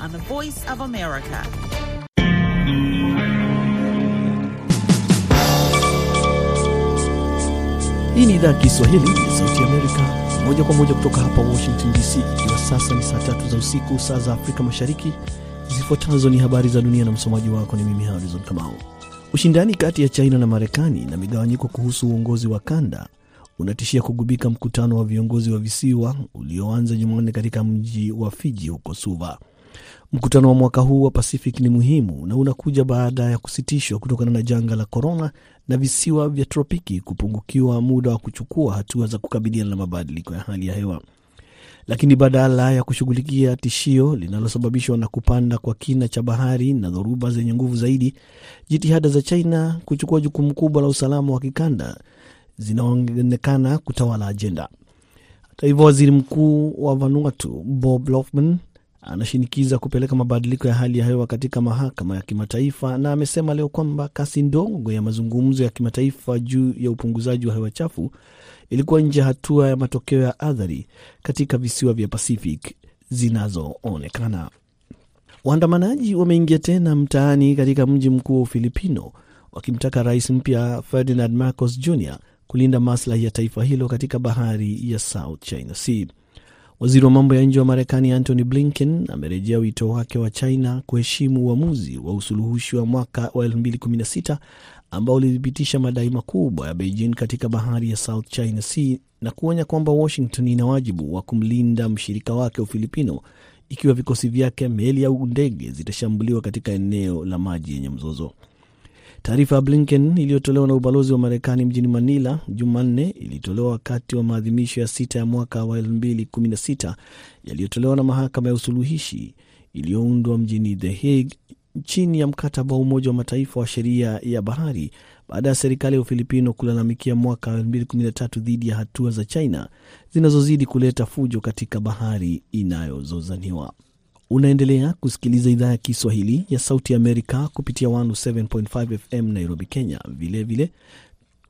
on the Voice of America. Hii ni idhaa ya Kiswahili ya Sauti Amerika, moja kwa moja kutoka hapa Washington DC, ikiwa sasa ni saa tatu za usiku, saa za Afrika Mashariki. Zifuatazo ni habari za dunia na msomaji wako ni mimi Harrison Kamau. Ushindani kati ya China na Marekani na migawanyiko kuhusu uongozi wa kanda unatishia kugubika mkutano wa viongozi wa visiwa ulioanza Jumanne katika mji wa Fiji huko Suva. Mkutano wa mwaka huu wa Pacific ni muhimu na unakuja baada ya kusitishwa kutokana na janga la korona na visiwa vya tropiki kupungukiwa muda wa kuchukua hatua za kukabiliana na mabadiliko ya hali ya hewa. Lakini badala ya kushughulikia tishio linalosababishwa na kupanda kwa kina cha bahari na dhoruba zenye nguvu zaidi, jitihada za China kuchukua jukumu kubwa la usalama wa kikanda zinaonekana kutawala ajenda. Hata hivyo, waziri mkuu wa Vanuatu Bob Lofman anashinikiza kupeleka mabadiliko ya hali ya hewa katika mahakama ya kimataifa na amesema leo kwamba kasi ndogo ya mazungumzo ya kimataifa juu ya upunguzaji wa hewa chafu ilikuwa nje hatua ya matokeo ya athari katika visiwa vya Pacific zinazoonekana. Waandamanaji wameingia tena mtaani katika mji mkuu wa Ufilipino wakimtaka rais mpya Ferdinand Marcos Jr kulinda maslahi ya taifa hilo katika bahari ya South China Sea. Waziri wa mambo ya nje wa Marekani Antony Blinken amerejea wito wake wa China kuheshimu uamuzi wa usuluhishi wa mwaka wa 2016 ambao ulithibitisha madai makubwa ya Beijing katika bahari ya South China Sea na kuonya kwamba Washington ina wajibu wa kumlinda mshirika wake Ufilipino ikiwa vikosi vyake, meli au ndege zitashambuliwa katika eneo la maji yenye mzozo. Taarifa ya Blinken iliyotolewa na ubalozi wa Marekani mjini Manila Jumanne ilitolewa wakati wa maadhimisho ya sita ya mwaka wa 2016 yaliyotolewa na mahakama ya usuluhishi iliyoundwa mjini The Hague chini ya mkataba wa Umoja wa Mataifa wa sheria ya bahari baada ya serikali ya Ufilipino kulalamikia mwaka wa 2013 dhidi ya hatua za China zinazozidi kuleta fujo katika bahari inayozozaniwa. Unaendelea kusikiliza idhaa ya Kiswahili ya Sauti Amerika kupitia 107.5 FM Nairobi, Kenya. Vilevile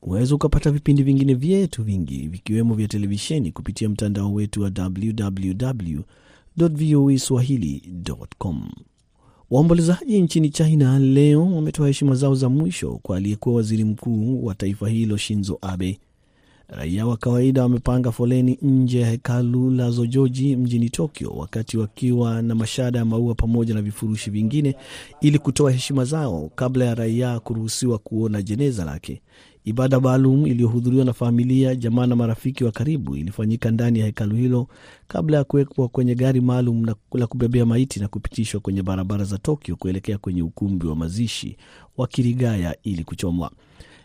unaweza ukapata vipindi vingine vyetu vingi vikiwemo vya televisheni kupitia mtandao wetu wa www voa swahili.com. Waombolezaji nchini China leo wametoa heshima zao za mwisho kwa aliyekuwa waziri mkuu wa taifa hilo Shinzo Abe. Raia wa kawaida wamepanga foleni nje ya hekalu la Zojoji mjini Tokyo, wakati wakiwa na mashada ya maua pamoja na vifurushi vingine ili kutoa heshima zao kabla ya raia kuruhusiwa kuona jeneza lake. Ibada maalum iliyohudhuriwa na familia, jamaa na marafiki wa karibu ilifanyika ndani ya hekalu hilo kabla ya kuwekwa kwenye gari maalum la kubebea maiti na kupitishwa kwenye barabara za Tokyo kuelekea kwenye ukumbi wa mazishi wa Kirigaya ili kuchomwa.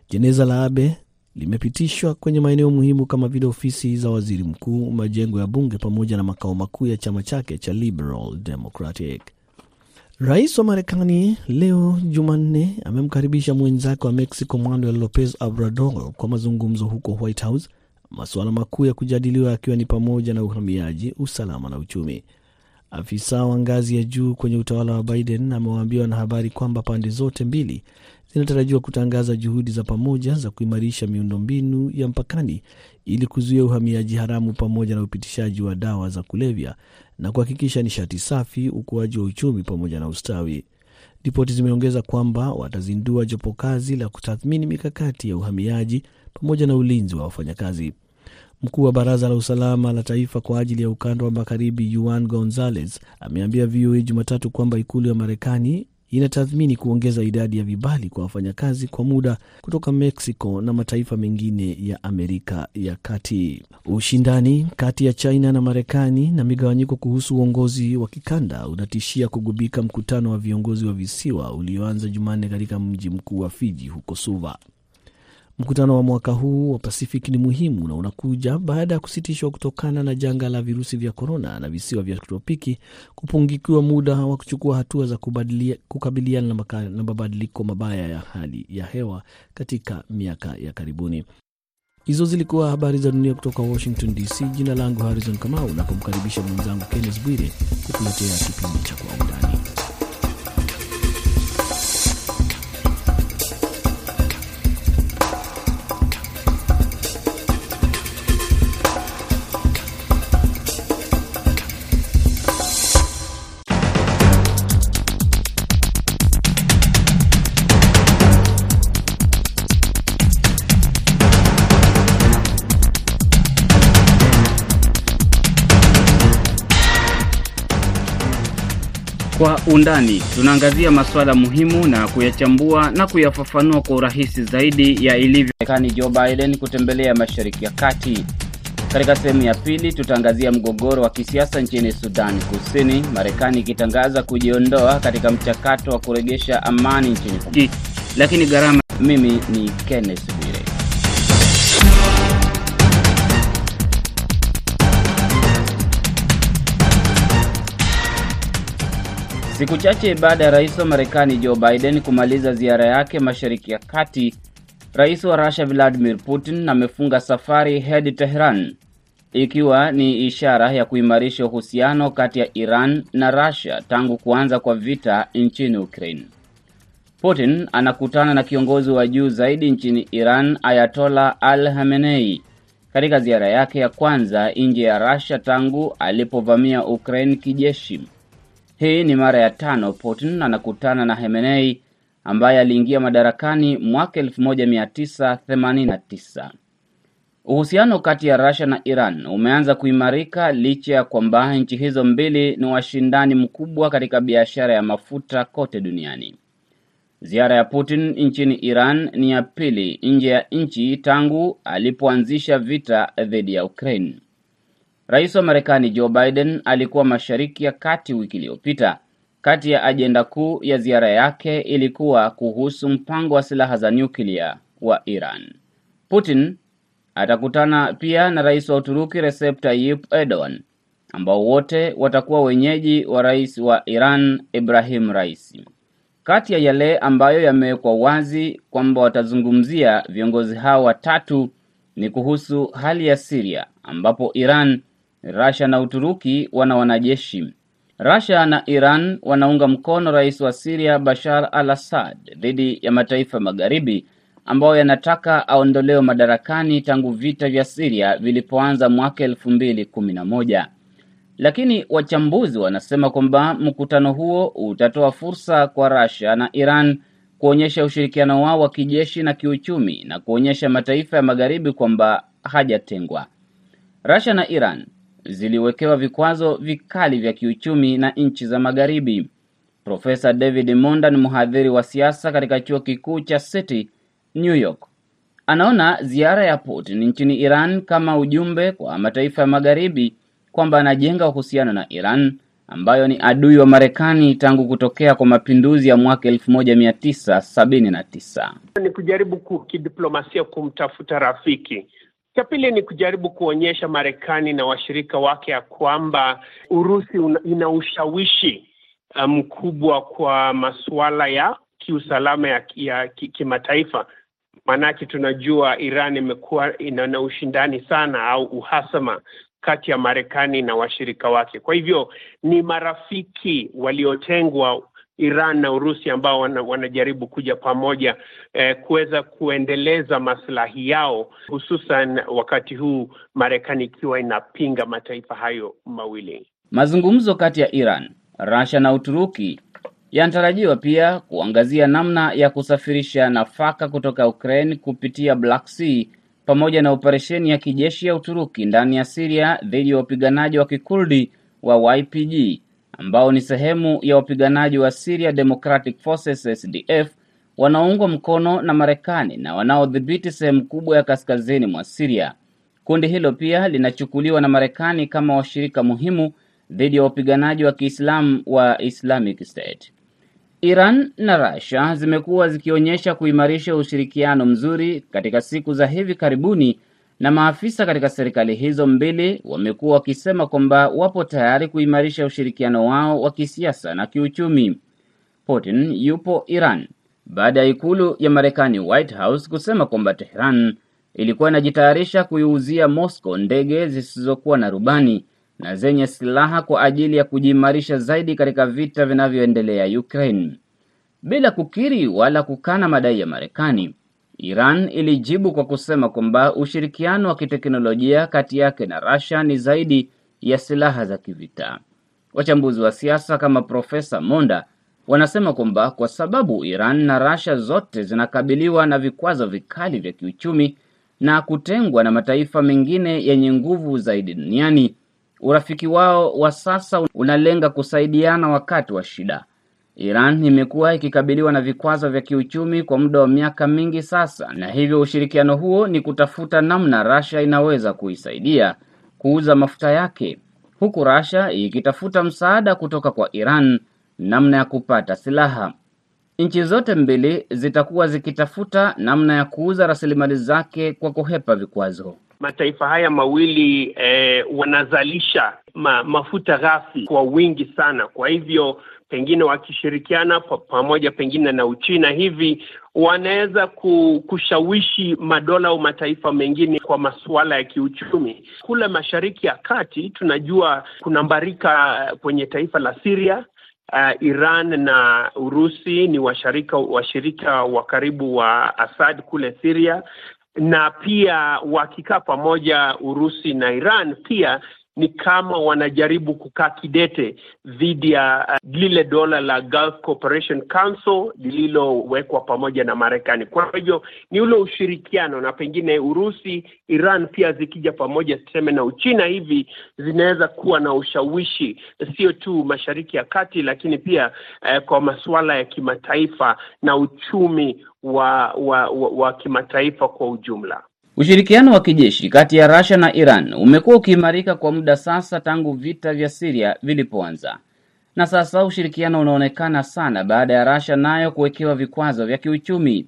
Jeneza la Abe limepitishwa kwenye maeneo muhimu kama vile ofisi za waziri mkuu, majengo ya bunge pamoja na makao makuu ya chama chake cha Liberal Democratic. Rais wa Marekani leo Jumanne amemkaribisha mwenzake wa Mexico Manuel Lopez Obrador kwa mazungumzo huko White House, masuala makuu ya kujadiliwa yakiwa ni pamoja na uhamiaji, usalama na uchumi. Afisa wa ngazi ya juu kwenye utawala wa Biden amewaambia wanahabari kwamba pande zote mbili zinatarajiwa kutangaza juhudi za pamoja za kuimarisha miundombinu ya mpakani ili kuzuia uhamiaji haramu pamoja na upitishaji wa dawa za kulevya na kuhakikisha nishati safi, ukuaji wa uchumi pamoja na ustawi. Ripoti zimeongeza kwamba watazindua jopo kazi la kutathmini mikakati ya uhamiaji pamoja na ulinzi wa wafanyakazi. Mkuu wa baraza la usalama la taifa kwa ajili ya ukanda wa magharibi Juan Gonzalez ameambia VOA Jumatatu kwamba ikulu ya Marekani inatathmini kuongeza idadi ya vibali kwa wafanyakazi kwa muda kutoka Mexico na mataifa mengine ya Amerika ya Kati. Ushindani kati ya China na Marekani na migawanyiko kuhusu uongozi wa kikanda unatishia kugubika mkutano wa viongozi wa visiwa ulioanza Jumanne katika mji mkuu wa Fiji huko Suva. Mkutano wa mwaka huu wa Pacific ni muhimu na unakuja baada ya kusitishwa kutokana na janga la virusi vya korona na visiwa vya tropiki kupungikiwa muda wa kuchukua hatua za kukabiliana na mabadiliko mabaya ya hali ya hewa katika miaka ya karibuni. Hizo zilikuwa habari za dunia kutoka Washington DC. Jina langu Harrison Kamau, napomkaribisha mwenzangu Kennes Bwire kukuletea kipindi cha Kwa Undani. Undani tunaangazia masuala muhimu na kuyachambua na kuyafafanua kwa urahisi zaidi ya ilivyo Marekani Joe Biden kutembelea Mashariki ya Kati. Katika sehemu ya pili tutaangazia mgogoro wa kisiasa nchini Sudan Kusini, Marekani ikitangaza kujiondoa katika mchakato wa kurejesha amani nchini lakini gharama. Mimi ni Kenneth Siku chache baada ya rais wa Marekani Joe Biden kumaliza ziara yake Mashariki ya Kati, rais wa Russia Vladimir Putin amefunga safari hadi Tehran, ikiwa ni ishara ya kuimarisha uhusiano kati ya Iran na Russia tangu kuanza kwa vita nchini Ukraine. Putin anakutana na kiongozi wa juu zaidi nchini Iran, Ayatollah Al Khamenei, katika ziara yake ya kwanza nje ya Russia tangu alipovamia Ukraine kijeshi. Hii ni mara ya tano Putin anakutana na Khamenei ambaye aliingia madarakani mwaka 1989. Uhusiano kati ya Russia na Iran umeanza kuimarika licha ya kwamba nchi hizo mbili ni washindani mkubwa katika biashara ya mafuta kote duniani. Ziara ya Putin nchini Iran ni ya pili nje ya nchi tangu alipoanzisha vita dhidi ya Ukraine. Rais wa Marekani Joe Biden alikuwa Mashariki ya Kati wiki iliyopita. Kati ya ajenda kuu ya ziara yake ilikuwa kuhusu mpango wa silaha za nyuklia wa Iran. Putin atakutana pia na rais wa Uturuki Recep Tayyip Erdogan, ambao wote watakuwa wenyeji wa rais wa Iran Ibrahim Raisi. Kati ya yale ambayo yamewekwa wazi kwamba watazungumzia viongozi hao watatu ni kuhusu hali ya Syria ambapo Iran Russia na Uturuki wana wanajeshi. Russia na Iran wanaunga mkono rais wa Syria Bashar al-Assad dhidi ya mataifa magharibi ambayo yanataka aondolewe madarakani tangu vita vya Syria vilipoanza mwaka elfu mbili kumi na moja. Lakini wachambuzi wanasema kwamba mkutano huo utatoa fursa kwa Russia na Iran kuonyesha ushirikiano wao wa kijeshi na kiuchumi na kuonyesha mataifa ya magharibi kwamba hajatengwa. Russia na Iran ziliwekewa vikwazo vikali vya kiuchumi na nchi za magharibi. Profesa David Monda ni mhadhiri wa siasa katika chuo kikuu cha City New York. Anaona ziara ya Putin nchini Iran kama ujumbe kwa mataifa ya magharibi kwamba anajenga uhusiano na Iran ambayo ni adui wa Marekani tangu kutokea kwa mapinduzi ya mwaka elfu moja mia tisa sabini na tisa. Ni kujaribu kidiplomasia kumtafuta rafiki cha pili ni kujaribu kuonyesha Marekani na washirika wake ya kwamba Urusi ina ushawishi mkubwa um, kwa masuala ya kiusalama ya, ya kimataifa. Maanake tunajua Iran imekuwa ina ushindani sana au uhasama kati ya Marekani na washirika wake. Kwa hivyo ni marafiki waliotengwa Iran na Urusi ambao wana, wanajaribu kuja pamoja eh, kuweza kuendeleza maslahi yao, hususan wakati huu Marekani ikiwa inapinga mataifa hayo mawili. Mazungumzo kati ya Iran, Russia na Uturuki yanatarajiwa pia kuangazia namna ya kusafirisha nafaka kutoka Ukraine kupitia Black Sea pamoja na operesheni ya kijeshi ya Uturuki ndani ya Siria dhidi ya wapiganaji wa Kikurdi wa YPG ambao ni sehemu ya wapiganaji wa Syria Democratic Forces SDF wanaoungwa mkono na Marekani na wanaodhibiti sehemu kubwa ya kaskazini mwa Syria. Kundi hilo pia linachukuliwa na Marekani kama washirika muhimu dhidi ya wapiganaji wa Kiislamu wa Islamic State. Iran na Russia zimekuwa zikionyesha kuimarisha ushirikiano mzuri katika siku za hivi karibuni na maafisa katika serikali hizo mbili wamekuwa wakisema kwamba wapo tayari kuimarisha ushirikiano wao wa kisiasa na kiuchumi. Putin yupo Iran baada ya ikulu ya Marekani White House kusema kwamba Tehran ilikuwa inajitayarisha kuiuzia Moscow ndege zisizokuwa na rubani na zenye silaha kwa ajili ya kujiimarisha zaidi katika vita vinavyoendelea Ukraine. Bila kukiri wala kukana madai ya Marekani, Iran ilijibu kwa kusema kwamba ushirikiano wa kiteknolojia kati yake na Russia ni zaidi ya silaha za kivita. Wachambuzi wa siasa kama Profesa Monda wanasema kwamba kwa sababu Iran na Russia zote zinakabiliwa na vikwazo vikali vya kiuchumi na kutengwa na mataifa mengine yenye nguvu zaidi duniani, Urafiki wao wa sasa unalenga kusaidiana wakati wa shida. Iran imekuwa ikikabiliwa na vikwazo vya kiuchumi kwa muda wa miaka mingi sasa, na hivyo ushirikiano huo ni kutafuta namna Russia inaweza kuisaidia kuuza mafuta yake, huku Russia ikitafuta msaada kutoka kwa Iran namna ya kupata silaha. Nchi zote mbili zitakuwa zikitafuta namna ya kuuza rasilimali zake kwa kuhepa vikwazo. Mataifa haya mawili eh, wanazalisha ma, mafuta ghafi kwa wingi sana. Kwa hivyo pengine wakishirikiana pamoja pengine na Uchina hivi wanaweza kushawishi madola au mataifa mengine kwa masuala ya kiuchumi. Kule Mashariki ya Kati tunajua kuna mbarika kwenye taifa la Syria. Uh, Iran na Urusi ni washirika washirika wa karibu wa Assad kule Syria, na pia wakikaa pamoja Urusi na Iran pia ni kama wanajaribu kukaa kidete dhidi ya uh, lile dola la Gulf Cooperation Council lililowekwa pamoja na Marekani. Kwa hivyo ni ule ushirikiano, na pengine Urusi, Iran pia zikija pamoja, tuseme na Uchina hivi, zinaweza kuwa na ushawishi sio tu Mashariki ya Kati, lakini pia uh, kwa masuala ya kimataifa na uchumi wa, wa, wa, wa kimataifa kwa ujumla. Ushirikiano wa kijeshi kati ya Russia na Iran umekuwa ukiimarika kwa muda sasa tangu vita vya Syria vilipoanza. Na sasa ushirikiano unaonekana sana baada ya Russia nayo kuwekewa vikwazo vya kiuchumi.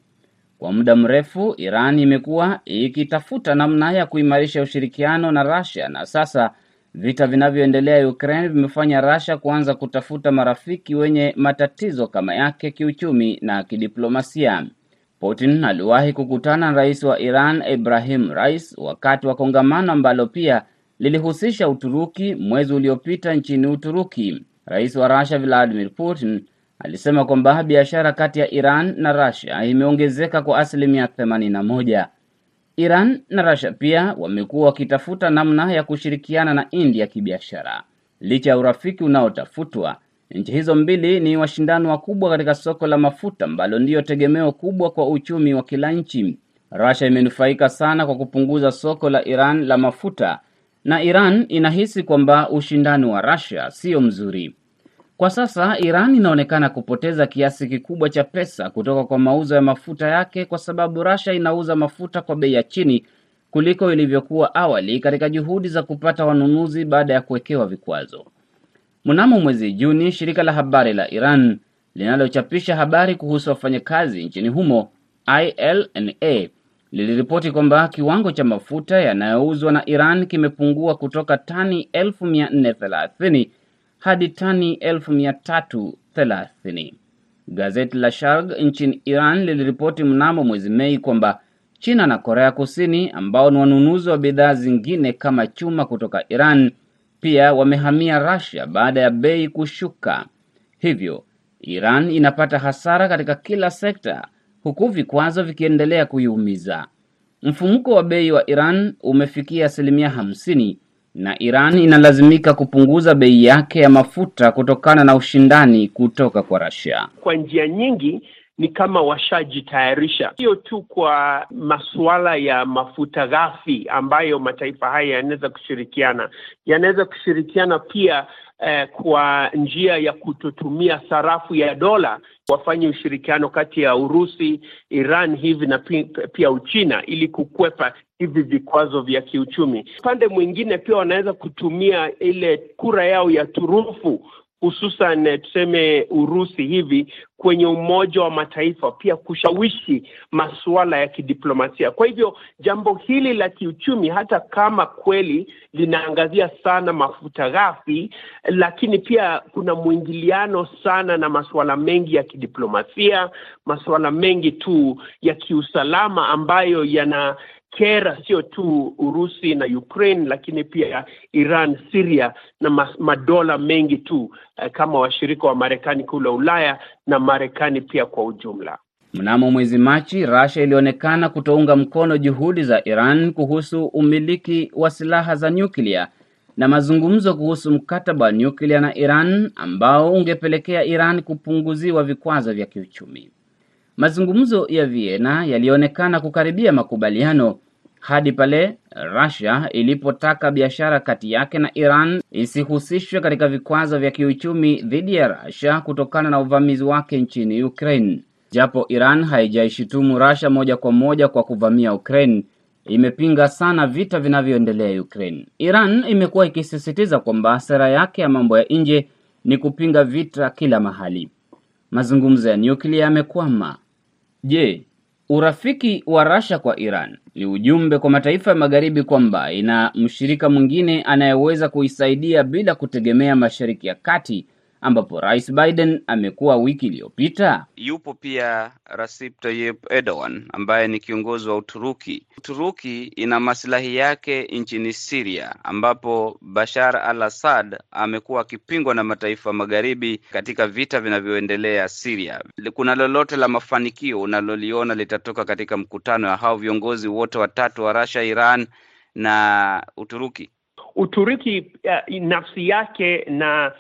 Kwa muda mrefu, Iran imekuwa ikitafuta namna ya kuimarisha ushirikiano na Russia na sasa vita vinavyoendelea Ukraine vimefanya Russia kuanza kutafuta marafiki wenye matatizo kama yake kiuchumi na kidiplomasia. Putin aliwahi kukutana na rais wa Iran Ibrahim Rais wakati wa kongamano ambalo pia lilihusisha Uturuki mwezi uliopita nchini Uturuki. Rais wa Russia Vladimir Putin alisema kwamba biashara kati ya Iran na Russia imeongezeka kwa asilimia themanini na moja. Iran na Russia pia wamekuwa wakitafuta namna ya kushirikiana na India kibiashara. Licha ya urafiki unaotafutwa Nchi hizo mbili ni washindani wakubwa katika soko la mafuta ambalo ndiyo tegemeo kubwa kwa uchumi wa kila nchi. Russia imenufaika sana kwa kupunguza soko la Iran la mafuta na Iran inahisi kwamba ushindani wa Russia sio mzuri. Kwa sasa Iran inaonekana kupoteza kiasi kikubwa cha pesa kutoka kwa mauzo ya mafuta yake kwa sababu Russia inauza mafuta kwa bei ya chini kuliko ilivyokuwa awali katika juhudi za kupata wanunuzi baada ya kuwekewa vikwazo. Mnamo mwezi Juni, shirika la habari la Iran linalochapisha habari kuhusu wafanyakazi nchini humo ILNA liliripoti kwamba kiwango cha mafuta yanayouzwa na Iran kimepungua kutoka tani 1430 hadi tani 1330. Gazeti la Sharg nchini Iran liliripoti mnamo mwezi Mei kwamba China na Korea Kusini ambao ni wanunuzi wa bidhaa zingine kama chuma kutoka Iran pia wamehamia Russia baada ya bei kushuka. Hivyo Iran inapata hasara katika kila sekta huku vikwazo vikiendelea kuiumiza. Mfumuko wa bei wa Iran umefikia asilimia hamsini na Iran inalazimika kupunguza bei yake ya mafuta kutokana na ushindani kutoka kwa Russia. Kwa njia nyingi ni kama washajitayarisha, sio tu kwa masuala ya mafuta ghafi ambayo mataifa haya yanaweza kushirikiana, yanaweza kushirikiana pia eh, kwa njia ya kutotumia sarafu ya dola, wafanye ushirikiano kati ya Urusi, Iran hivi na pia Uchina ili kukwepa hivi vikwazo vya kiuchumi. Upande mwingine pia wanaweza kutumia ile kura yao ya turufu hususan tuseme Urusi hivi kwenye Umoja wa Mataifa pia kushawishi masuala ya kidiplomasia. Kwa hivyo jambo hili la kiuchumi, hata kama kweli linaangazia sana mafuta ghafi, lakini pia kuna mwingiliano sana na masuala mengi ya kidiplomasia, masuala mengi tu ya kiusalama ambayo yana kera sio tu Urusi na Ukraine lakini pia Iran, Syria na madola mengi tu eh, kama washirika wa Marekani kule Ulaya na Marekani pia kwa ujumla. Mnamo mwezi Machi, Russia ilionekana kutounga mkono juhudi za Iran kuhusu umiliki wa silaha za nyuklia na mazungumzo kuhusu mkataba wa nyuklia na Iran ambao ungepelekea Iran kupunguziwa vikwazo vya kiuchumi. Mazungumzo ya Vienna yalionekana kukaribia makubaliano hadi pale Russia ilipotaka biashara kati yake na Iran isihusishwe katika vikwazo vya kiuchumi dhidi ya Russia kutokana na uvamizi wake nchini Ukraine. Japo Iran haijaishutumu Russia moja kwa moja kwa kuvamia Ukraine, imepinga sana vita vinavyoendelea Ukraine. Iran imekuwa ikisisitiza kwamba sera yake ya mambo ya nje ni kupinga vita kila mahali. Mazungumzo ya nyuklia yamekwama. Je, urafiki wa Russia kwa Iran ni ujumbe kwa mataifa ya magharibi kwamba ina mshirika mwingine anayeweza kuisaidia bila kutegemea Mashariki ya Kati ambapo Rais Biden amekuwa wiki iliyopita? Yupo pia Recep Tayyip Erdogan ambaye ni kiongozi wa Uturuki. Uturuki ina maslahi yake nchini Siria, ambapo Bashar al-Assad amekuwa akipingwa na mataifa magharibi katika vita vinavyoendelea Siria. Kuna lolote la mafanikio unaloliona litatoka katika mkutano wa hao viongozi wote watatu wa Russia, Iran na Uturuki? Uturuki uh, nafsi yake na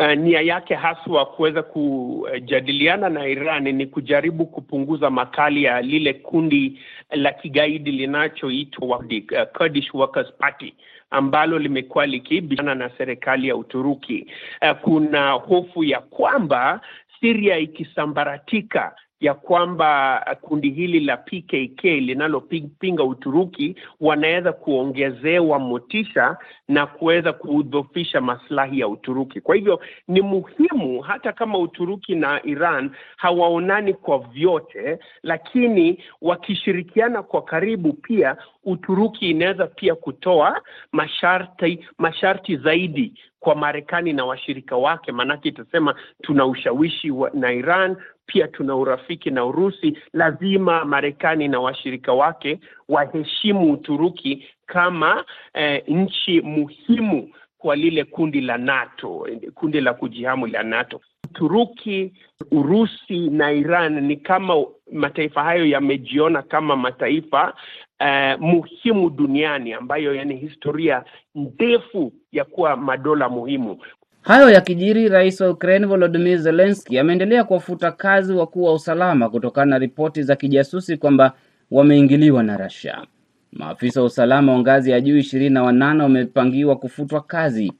uh, nia yake haswa kuweza kujadiliana na Iran ni kujaribu kupunguza makali ya lile kundi la kigaidi linachoitwa uh, Kurdish Workers Party ambalo limekuwa likibishana na serikali ya Uturuki. Uh, kuna hofu ya kwamba Siria ikisambaratika ya kwamba kundi hili la PKK linalopinga Uturuki wanaweza kuongezewa motisha na kuweza kudhofisha maslahi ya Uturuki. Kwa hivyo ni muhimu, hata kama Uturuki na Iran hawaonani kwa vyote, lakini wakishirikiana kwa karibu, pia Uturuki inaweza pia kutoa masharti masharti zaidi kwa Marekani na washirika wake, maanake itasema tuna ushawishi na Iran pia tuna urafiki na Urusi. Lazima Marekani na washirika wake waheshimu Uturuki kama eh, nchi muhimu kwa lile kundi la NATO, kundi la kujihamu la NATO. Uturuki, Urusi na Iran ni kama mataifa hayo yamejiona kama mataifa uh, muhimu duniani ambayo yana historia ndefu ya kuwa madola muhimu. Hayo yakijiri, rais wa Ukraine Volodymyr Zelensky ameendelea kuwafuta kazi wakuu wa usalama kutokana na ripoti za kijasusi kwamba wameingiliwa na Russia. Maafisa wa usalama wa ngazi ya juu ishirini na wanane wamepangiwa kufutwa kazi.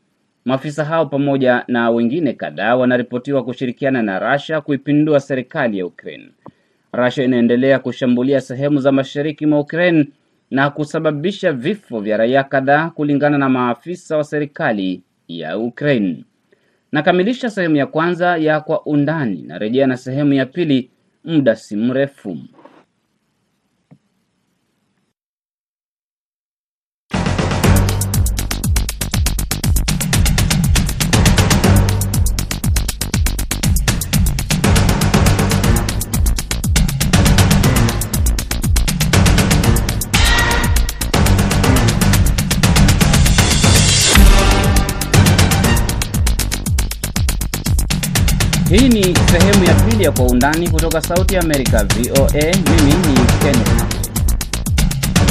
Maafisa hao pamoja na wengine kadhaa wanaripotiwa kushirikiana na Russia kuipindua serikali ya Ukraine. Russia inaendelea kushambulia sehemu za mashariki mwa Ukraine na kusababisha vifo vya raia kadhaa kulingana na maafisa wa serikali ya Ukraine. Nakamilisha sehemu ya kwanza ya Kwa Undani, narejea na sehemu ya pili muda si mrefu. Ya Kwa Undani kutoka Sauti Amerika, VOA. Mimi ni Kenneth.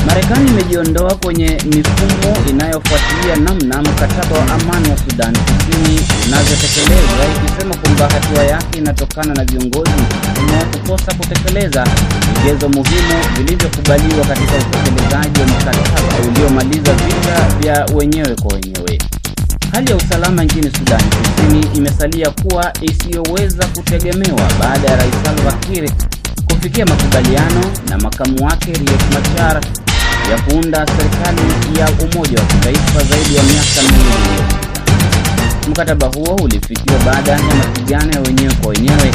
Marekani imejiondoa kwenye mifumo inayofuatilia namna mkataba wa amani wa Sudan Kusini unavyotekelezwa, ikisema kwamba hatua yake inatokana na viongozi mfumo kukosa kutekeleza vigezo muhimu vilivyokubaliwa katika utekelezaji wa mkataba uliomaliza vita vya wenyewe kwa wenyewe. Hali ya usalama nchini Sudan Kusini imesalia kuwa isiyoweza kutegemewa baada ya Rais Salva Kiir kufikia makubaliano na makamu wake Riek Machar ya kuunda serikali ya umoja wa kitaifa zaidi ya miaka miwili. Mkataba huo ulifikiwa baada ya mapigano ya wenyewe kwa wenyewe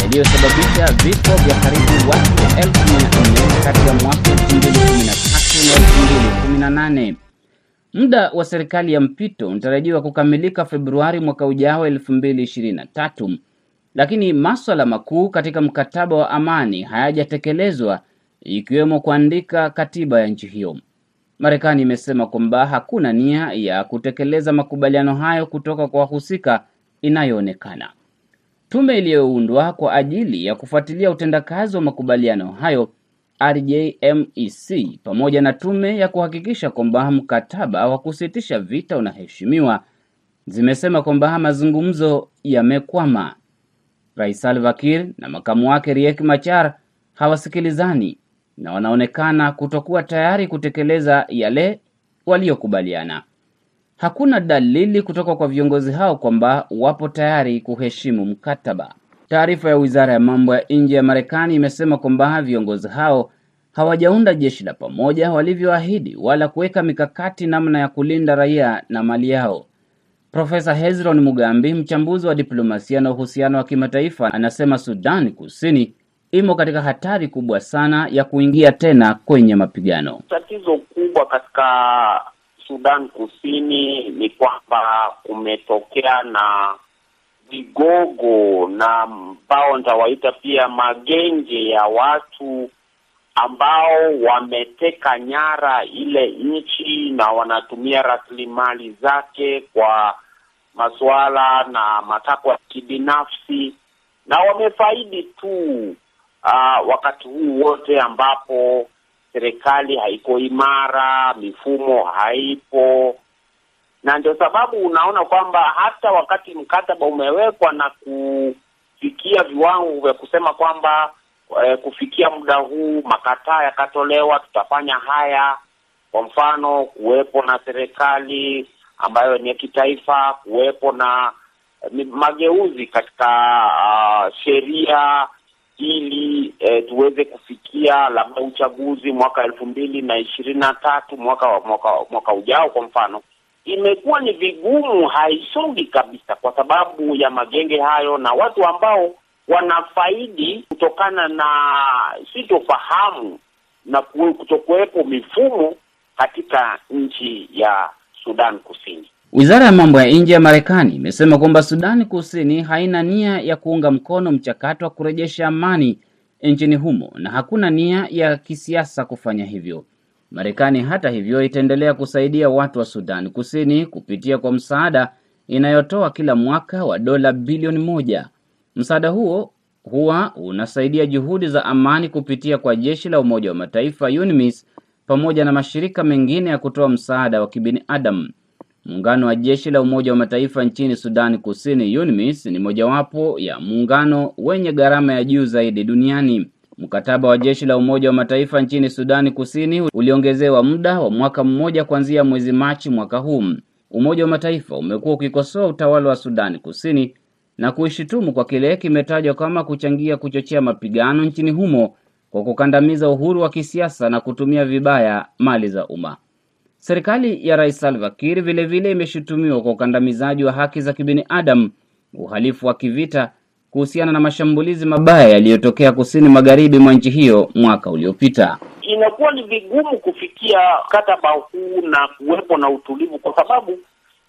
yaliyosababisha vifo vya karibu watu elfu mia nne kati ya mwaka 2013 na 2018. Muda wa serikali ya mpito unatarajiwa kukamilika Februari mwaka ujao 2023, lakini maswala makuu katika mkataba wa amani hayajatekelezwa ikiwemo kuandika katiba ya nchi hiyo. Marekani imesema kwamba hakuna nia ya kutekeleza makubaliano hayo kutoka kwa wahusika inayoonekana. Tume iliyoundwa kwa ajili ya kufuatilia utendakazi wa makubaliano hayo RJMEC pamoja na tume ya kuhakikisha kwamba mkataba wa kusitisha vita unaheshimiwa zimesema kwamba mazungumzo yamekwama. Rais Salva Kiir na makamu wake Riek Machar hawasikilizani. na wanaonekana kutokuwa tayari kutekeleza yale waliokubaliana. Hakuna dalili kutoka kwa viongozi hao kwamba wapo tayari kuheshimu mkataba. Taarifa ya wizara ya mambo ya nje ya Marekani imesema kwamba viongozi hao hawajaunda jeshi la pamoja walivyoahidi wala kuweka mikakati namna ya kulinda raia na mali yao. Profesa Hezron Mugambi, mchambuzi wa diplomasia na uhusiano wa kimataifa, anasema Sudan Kusini imo katika hatari kubwa sana ya kuingia tena kwenye mapigano. Tatizo kubwa katika Sudan Kusini ni kwamba kumetokea na vigogo na ambao nitawaita pia magenge ya watu ambao wameteka nyara ile nchi na wanatumia rasilimali zake kwa masuala na matakwa ya kibinafsi. Na wamefaidi tu uh, wakati huu wote ambapo serikali haiko imara, mifumo haipo, na ndio sababu unaona kwamba hata wakati mkataba umewekwa na kufikia viwango vya kusema kwamba eh, kufikia muda huu makataa yakatolewa, tutafanya haya, kwa mfano kuwepo na serikali ambayo ni ya kitaifa, kuwepo na eh, mageuzi katika uh, sheria ili eh, tuweze kufikia labda uchaguzi mwaka elfu mbili na ishirini na tatu mwaka mwaka, mwaka ujao kwa mfano, imekuwa ni vigumu, haisongi kabisa kwa sababu ya magenge hayo na watu ambao wanafaidi kutokana na sitofahamu na kutokuwepo mifumo katika nchi ya Sudan Kusini. Wizara ya mambo ya nje ya Marekani imesema kwamba Sudani Kusini haina nia ya kuunga mkono mchakato wa kurejesha amani nchini humo na hakuna nia ya kisiasa kufanya hivyo. Marekani hata hivyo itaendelea kusaidia watu wa Sudani Kusini kupitia kwa msaada inayotoa kila mwaka wa dola bilioni moja. Msaada huo huwa unasaidia juhudi za amani kupitia kwa jeshi la Umoja wa Mataifa UNMISS pamoja na mashirika mengine ya kutoa msaada wa kibinadamu. Muungano wa jeshi la Umoja wa Mataifa nchini Sudani Kusini, UNMISS, ni mojawapo ya muungano wenye gharama ya juu zaidi duniani. Mkataba wa jeshi la Umoja wa Mataifa nchini Sudani Kusini uliongezewa muda wa mwaka mmoja kuanzia mwezi Machi mwaka huu. Umoja wa Mataifa umekuwa ukikosoa utawala wa Sudani Kusini na kuishitumu kwa kile kimetajwa kama kuchangia kuchochea mapigano nchini humo kwa kukandamiza uhuru wa kisiasa na kutumia vibaya mali za umma. Serikali ya Rais Salva Kiir vilevile imeshutumiwa kwa ukandamizaji wa haki za kibinadamu, uhalifu wa kivita kuhusiana na mashambulizi mabaya yaliyotokea kusini magharibi mwa nchi hiyo mwaka uliopita. Inakuwa ni vigumu kufikia mkataba huu na kuwepo na utulivu, kwa sababu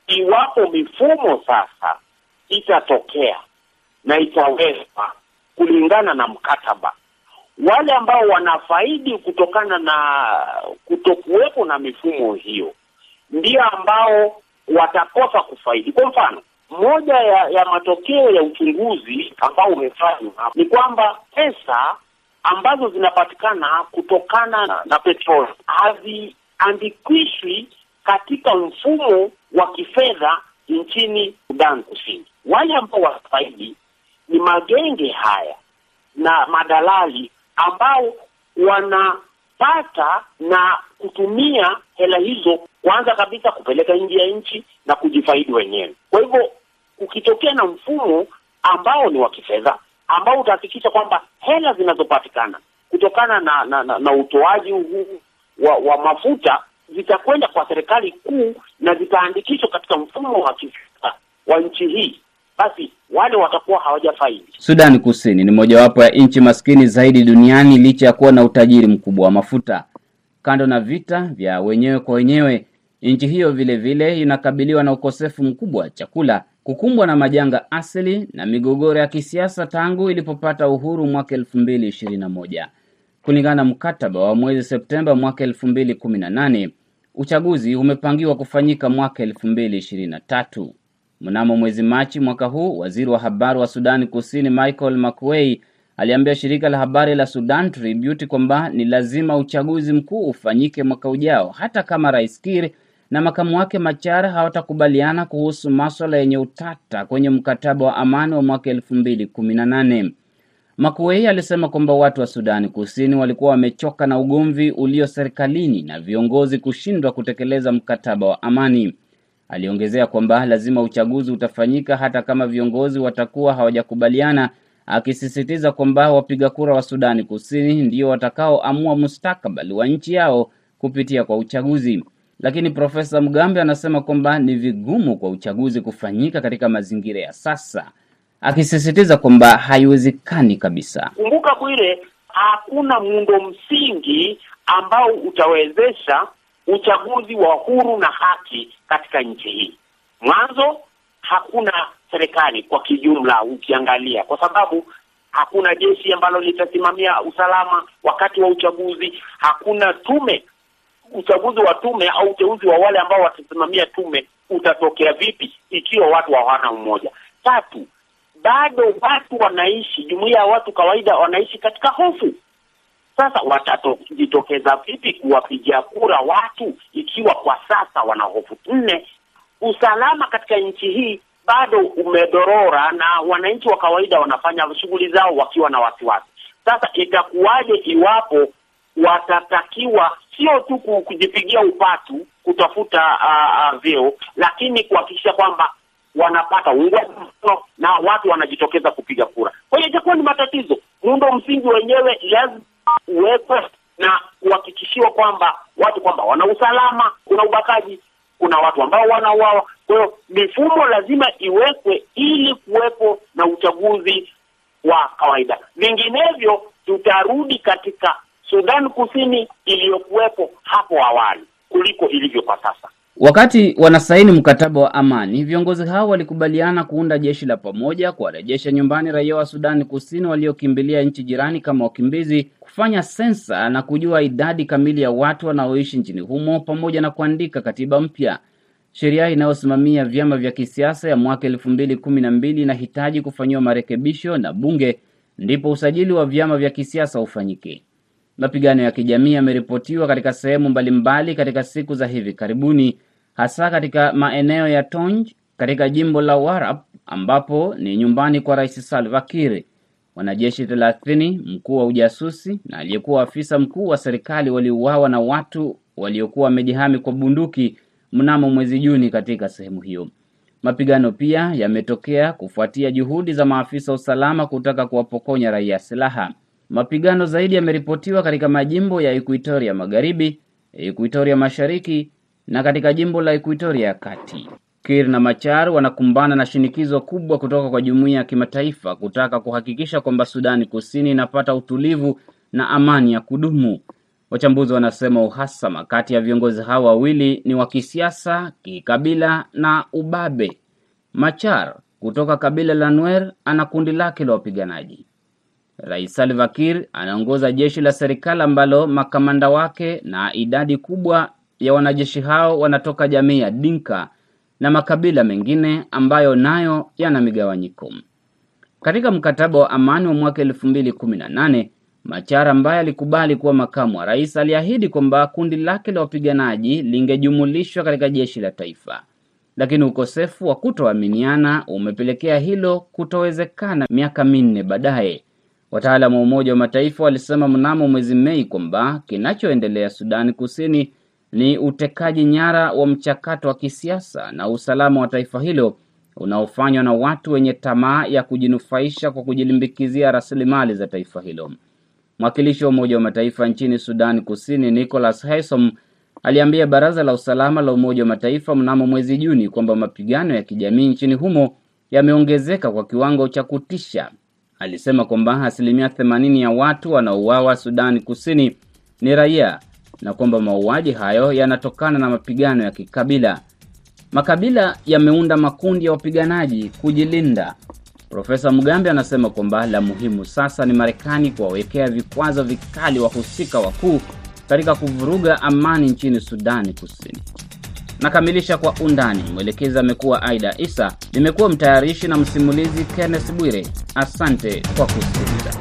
iwapo mifumo sasa itatokea na itawekwa kulingana na mkataba, wale ambao wanafaidi kutokana na kutokuwepo na mifumo hiyo ndio ambao watakosa kufaidi. Kwa mfano, moja ya, ya matokeo ya uchunguzi ambao umefanywa ni kwamba pesa ambazo zinapatikana kutokana na, na petroli haziandikishwi katika mfumo wa kifedha nchini Sudan Kusini. Wale ambao wafaidi ni magenge haya na madalali ambao wanapata na kutumia hela hizo kwanza kabisa kupeleka nje ya nchi na kujifaidi wenyewe. Kwa hivyo ukitokea na mfumo ambao ni wa kifedha ambao utahakikisha kwamba hela zinazopatikana kutokana na na, na, na utoaji huu wa, wa mafuta zitakwenda kwa serikali kuu na zitaandikishwa katika mfumo wa kifedha wa nchi hii, basi wale watakuwa hawajafaidi. Sudani Kusini ni mojawapo ya nchi maskini zaidi duniani licha ya kuwa na utajiri mkubwa wa mafuta. Kando na vita vya wenyewe kwa wenyewe, nchi hiyo vile vile inakabiliwa na ukosefu mkubwa wa chakula, kukumbwa na majanga asili na migogoro ya kisiasa tangu ilipopata uhuru mwaka elfu mbili ishirini na moja. Kulingana na mkataba wa mwezi Septemba mwaka elfu mbili kumi na nane, uchaguzi umepangiwa kufanyika mwaka elfu mbili ishirini na tatu. Mnamo mwezi Machi mwaka huu, waziri wa habari wa Sudani Kusini Michael Makuei aliambia shirika la habari la Sudan Tribute kwamba ni lazima uchaguzi mkuu ufanyike mwaka ujao, hata kama Rais Kiir na makamu wake Machar hawatakubaliana kuhusu maswala yenye utata kwenye mkataba wa amani wa mwaka elfu mbili kumi na nane. Makuei alisema kwamba watu wa Sudani Kusini walikuwa wamechoka na ugomvi ulio serikalini na viongozi kushindwa kutekeleza mkataba wa amani. Aliongezea kwamba lazima uchaguzi utafanyika hata kama viongozi watakuwa hawajakubaliana, akisisitiza kwamba wapiga kura wa Sudani Kusini ndio watakaoamua mustakabali wa nchi yao kupitia kwa uchaguzi. Lakini Profesa Mugambe anasema kwamba ni vigumu kwa uchaguzi kufanyika katika mazingira ya sasa, akisisitiza kwamba haiwezekani kabisa. Kumbuka Bwire, hakuna muundo msingi ambao utawezesha uchaguzi wa huru na haki katika nchi hii. Mwanzo, hakuna serikali kwa kijumla, ukiangalia, kwa sababu hakuna jeshi ambalo litasimamia usalama wakati wa uchaguzi. Hakuna tume, uchaguzi wa tume au uteuzi wa wale ambao watasimamia tume utatokea vipi ikiwa watu hawana umoja? Tatu, bado watu wanaishi, jumuiya ya watu kawaida wanaishi katika hofu. Sasa watajitokeza vipi kuwapigia kura watu ikiwa kwa sasa wana hofu? Nne, usalama katika nchi hii bado umedorora na wananchi wa kawaida wanafanya shughuli zao wakiwa na wasiwasi. Sasa itakuwaje iwapo watatakiwa sio tu kujipigia upatu kutafuta uh, vyeo, lakini kuhakikisha kwamba wanapata uungwaji mkono na watu wanajitokeza kupiga kura. Kwa hiyo itakuwa ni matatizo. Muundo msingi wenyewe lazima uwekwe na kuhakikishiwa kwamba watu kwamba wana usalama, kuna ubakaji, kuna watu ambao wanauawa. Kwa hiyo mifumo lazima iwekwe ili kuwepo na uchaguzi wa kawaida, vinginevyo tutarudi katika Sudan Kusini iliyokuwepo hapo awali kuliko ilivyo kwa sasa. Wakati wanasaini mkataba wa amani, viongozi hao walikubaliana kuunda jeshi la pamoja kuwarejesha nyumbani raia wa Sudani Kusini waliokimbilia nchi jirani kama wakimbizi, kufanya sensa na kujua idadi kamili ya watu wanaoishi nchini humo, pamoja na kuandika katiba mpya. Sheria inayosimamia vyama vya kisiasa ya mwaka elfu mbili kumi na mbili inahitaji kufanyiwa marekebisho na bunge, ndipo usajili wa vyama vya kisiasa ufanyike. Mapigano ya kijamii yameripotiwa katika sehemu mbalimbali katika siku za hivi karibuni, hasa katika maeneo ya Tonj katika jimbo la Warap ambapo ni nyumbani kwa Rais Salva Kiir. Wanajeshi thelathini, mkuu wa ujasusi na aliyekuwa afisa mkuu wa serikali waliuawa na watu waliokuwa wamejihami kwa bunduki mnamo mwezi Juni katika sehemu hiyo. Mapigano pia yametokea kufuatia juhudi za maafisa usalama kutaka kuwapokonya raia silaha. Mapigano zaidi yameripotiwa katika majimbo ya Equatoria Magharibi, Equatoria Mashariki na katika jimbo la Equatoria ya Kati. Kiir na Machar wanakumbana na shinikizo kubwa kutoka kwa jumuiya ya kimataifa kutaka kuhakikisha kwamba Sudani Kusini inapata utulivu na amani ya kudumu. Wachambuzi wanasema uhasama kati ya viongozi hao wawili ni wa kisiasa, kikabila na ubabe. Machar kutoka kabila la Nuer ana kundi lake la wapiganaji. Rais Salva Kiir anaongoza jeshi la serikali ambalo makamanda wake na idadi kubwa ya wanajeshi hao wanatoka jamii ya Dinka na makabila mengine ambayo nayo yana migawanyiko. Katika mkataba wa amani wa mwaka elfu mbili kumi na nane Machar ambaye alikubali kuwa makamu wa rais aliahidi kwamba kundi lake la wapiganaji lingejumulishwa katika jeshi la taifa, lakini ukosefu wa kutoaminiana umepelekea hilo kutowezekana. Miaka minne baadaye, wataalamu wa Umoja wa Mataifa walisema mnamo mwezi Mei kwamba kinachoendelea Sudani Kusini ni utekaji nyara wa mchakato wa kisiasa na usalama wa taifa hilo unaofanywa na watu wenye tamaa ya kujinufaisha kwa kujilimbikizia rasilimali za taifa hilo. Mwakilishi wa Umoja wa Mataifa nchini Sudani Kusini Nicholas Haysom aliambia Baraza la Usalama la Umoja wa Mataifa mnamo mwezi Juni kwamba mapigano ya kijamii nchini humo yameongezeka kwa kiwango cha kutisha. Alisema kwamba asilimia themanini ya watu wanaouawa Sudani Kusini ni raia na kwamba mauaji hayo yanatokana na mapigano ya kikabila. Makabila yameunda makundi ya wapiganaji kujilinda. Profesa Mugambe anasema kwamba la muhimu sasa ni Marekani kuwawekea vikwazo vikali wahusika wakuu katika kuvuruga amani nchini Sudani Kusini. Nakamilisha kwa undani. Mwelekezi amekuwa Aida Isa, nimekuwa mtayarishi na msimulizi Kenneth Bwire. Asante kwa kusikiliza.